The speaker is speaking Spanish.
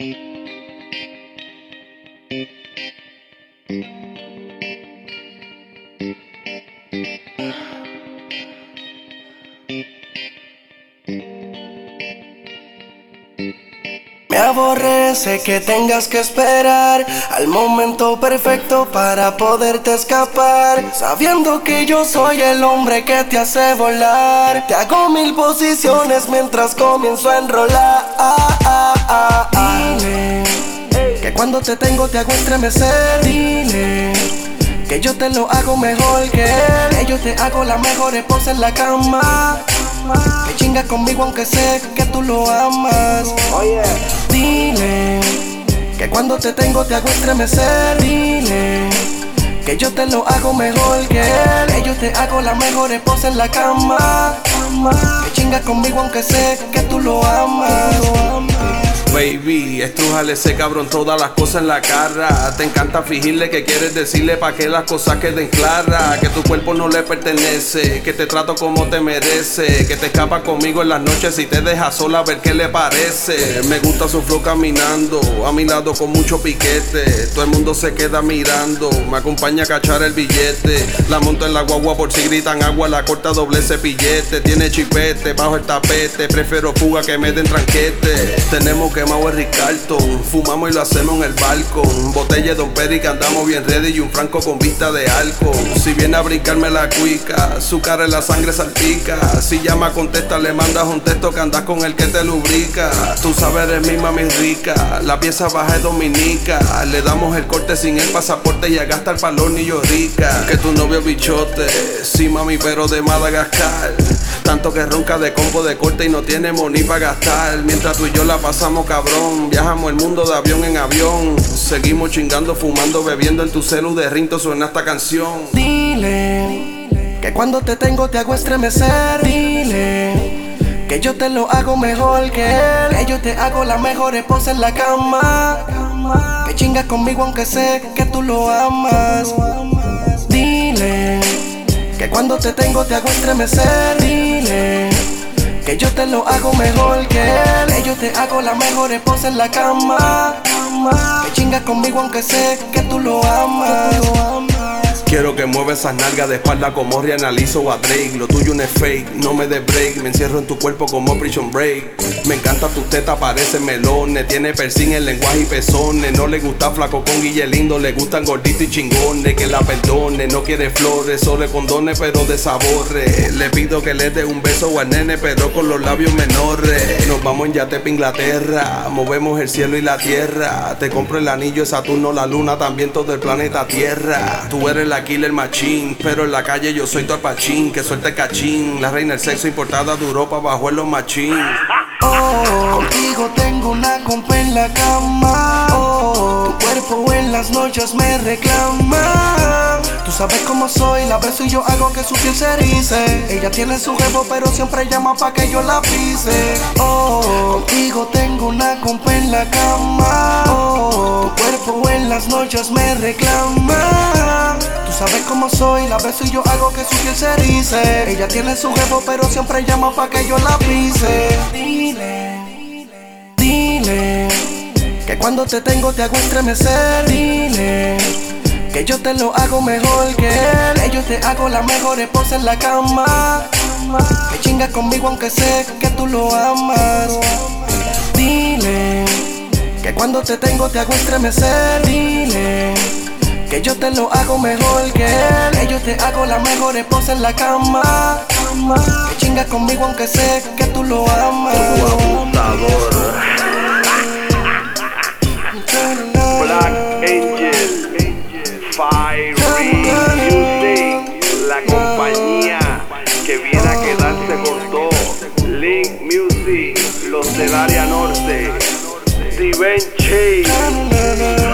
Me aborrece que tengas que esperar al momento perfecto para poderte escapar. Sabiendo que yo soy el hombre que te hace volar. Te hago mil posiciones mientras comienzo a enrolar. Cuando te tengo te hago estremecer. Dile que yo te lo hago mejor que él. Que yo te hago la mejor esposa en la cama. Que chinga conmigo aunque sé que tú lo amas. Oye, dile que cuando te tengo te hago estremecer. Dile que yo te lo hago mejor que él. Que yo te hago la mejor esposa en la cama. Que chinga conmigo aunque sé que tú lo amas. Baby, estrujale ese cabrón todas las cosas en la cara. Te encanta fingirle que quieres decirle pa' que las cosas queden claras. Que tu cuerpo no le pertenece, que te trato como te merece. Que te escapa conmigo en las noches y te deja sola ver qué le parece. Me gusta su flow caminando, a mi lado con mucho piquete. Todo el mundo se queda mirando, me acompaña a cachar el billete. La monto en la guagua por si gritan agua, la corta doble cepillete. Tiene chipete bajo el tapete, prefiero fuga que me den tranquete. Tenemos quemado el Fumamos y lo hacemos en el balcón. Botella de Don Perry que andamos bien ready y un franco con vista de alcohol. Si viene a brincarme la cuica, su cara en la sangre salpica. Si llama, contesta, le mandas un texto que andas con el que te lubrica. Tú sabes, eres mi mami rica, la pieza baja es dominica. Le damos el corte sin el pasaporte y a gastar palón y yo rica. Que tu novio bichote, sí mami, pero de Madagascar. Tanto que ronca de combo de corte y no tiene money para gastar. Mientras tú y yo la pasamos cabrón, viajamos el mundo de avión en avión. Seguimos chingando, fumando, bebiendo en tu celu de rinto suena esta canción. Dile que cuando te tengo te hago estremecer. Dile que yo te lo hago mejor que él. Que yo te hago la mejor esposa en la cama. Que chingas conmigo aunque sé que tú lo amas. Dile que cuando te tengo te hago estremecer. Dile que yo te lo hago mejor que él. Que yo te hago la mejor esposa en la cama. Que chingas conmigo aunque sé que tú lo amas. Quiero que mueva esas nalgas de espalda como reanalizo a Drake. Lo tuyo no es fake, no me des break. Me encierro en tu cuerpo como Prison Break. Me encanta tu teta, parece melones. Tiene piercing en lenguaje y pezones. No le gusta flaco con guille lindo, le gustan gorditos y chingones. Que la perdone, no quiere flores, solo condones, pero de sabores. Le pido que le dé un beso al nene, pero con los labios menores. Nos vamos en yate pa' Inglaterra, movemos el cielo y la tierra. Te compro el anillo Saturno, la luna, también todo el planeta Tierra. Tú eres la killer machín, pero en la calle yo soy tu alpachín, que suelta el cachín. La reina del sexo importada de Europa bajo en los machín. Oh, contigo tengo una compa en la cama. Oh, tu cuerpo en las noches me reclama. Tú sabes cómo soy, la beso y yo hago que su piel se erice. Ella tiene su jevo, pero siempre llama pa' que yo la pise. Oh, contigo tengo una compa en la cama. Oh, tu cuerpo en las noches me reclama. Tú sabes cómo soy, la beso y yo hago que su piel se erice. Ella tiene su jevo, pero siempre llama pa' que yo la pise. Dile, dile, que cuando te tengo te hago estremecer. Dile, que yo te lo hago mejor que él. Que yo te hago la mejor esposa en la cama. Que chingas conmigo aunque sé que tú lo amas. Dile, que cuando te tengo te hago estremecer. Dile. Yo te lo hago mejor que él. Que yo te hago la mejor esposa en la cama. Que chingas conmigo aunque sé que tú lo amas. Black Angel, Fire Music, la compañía que viene a quedarse con todo. Link Music, los del área norte. Steven Chase.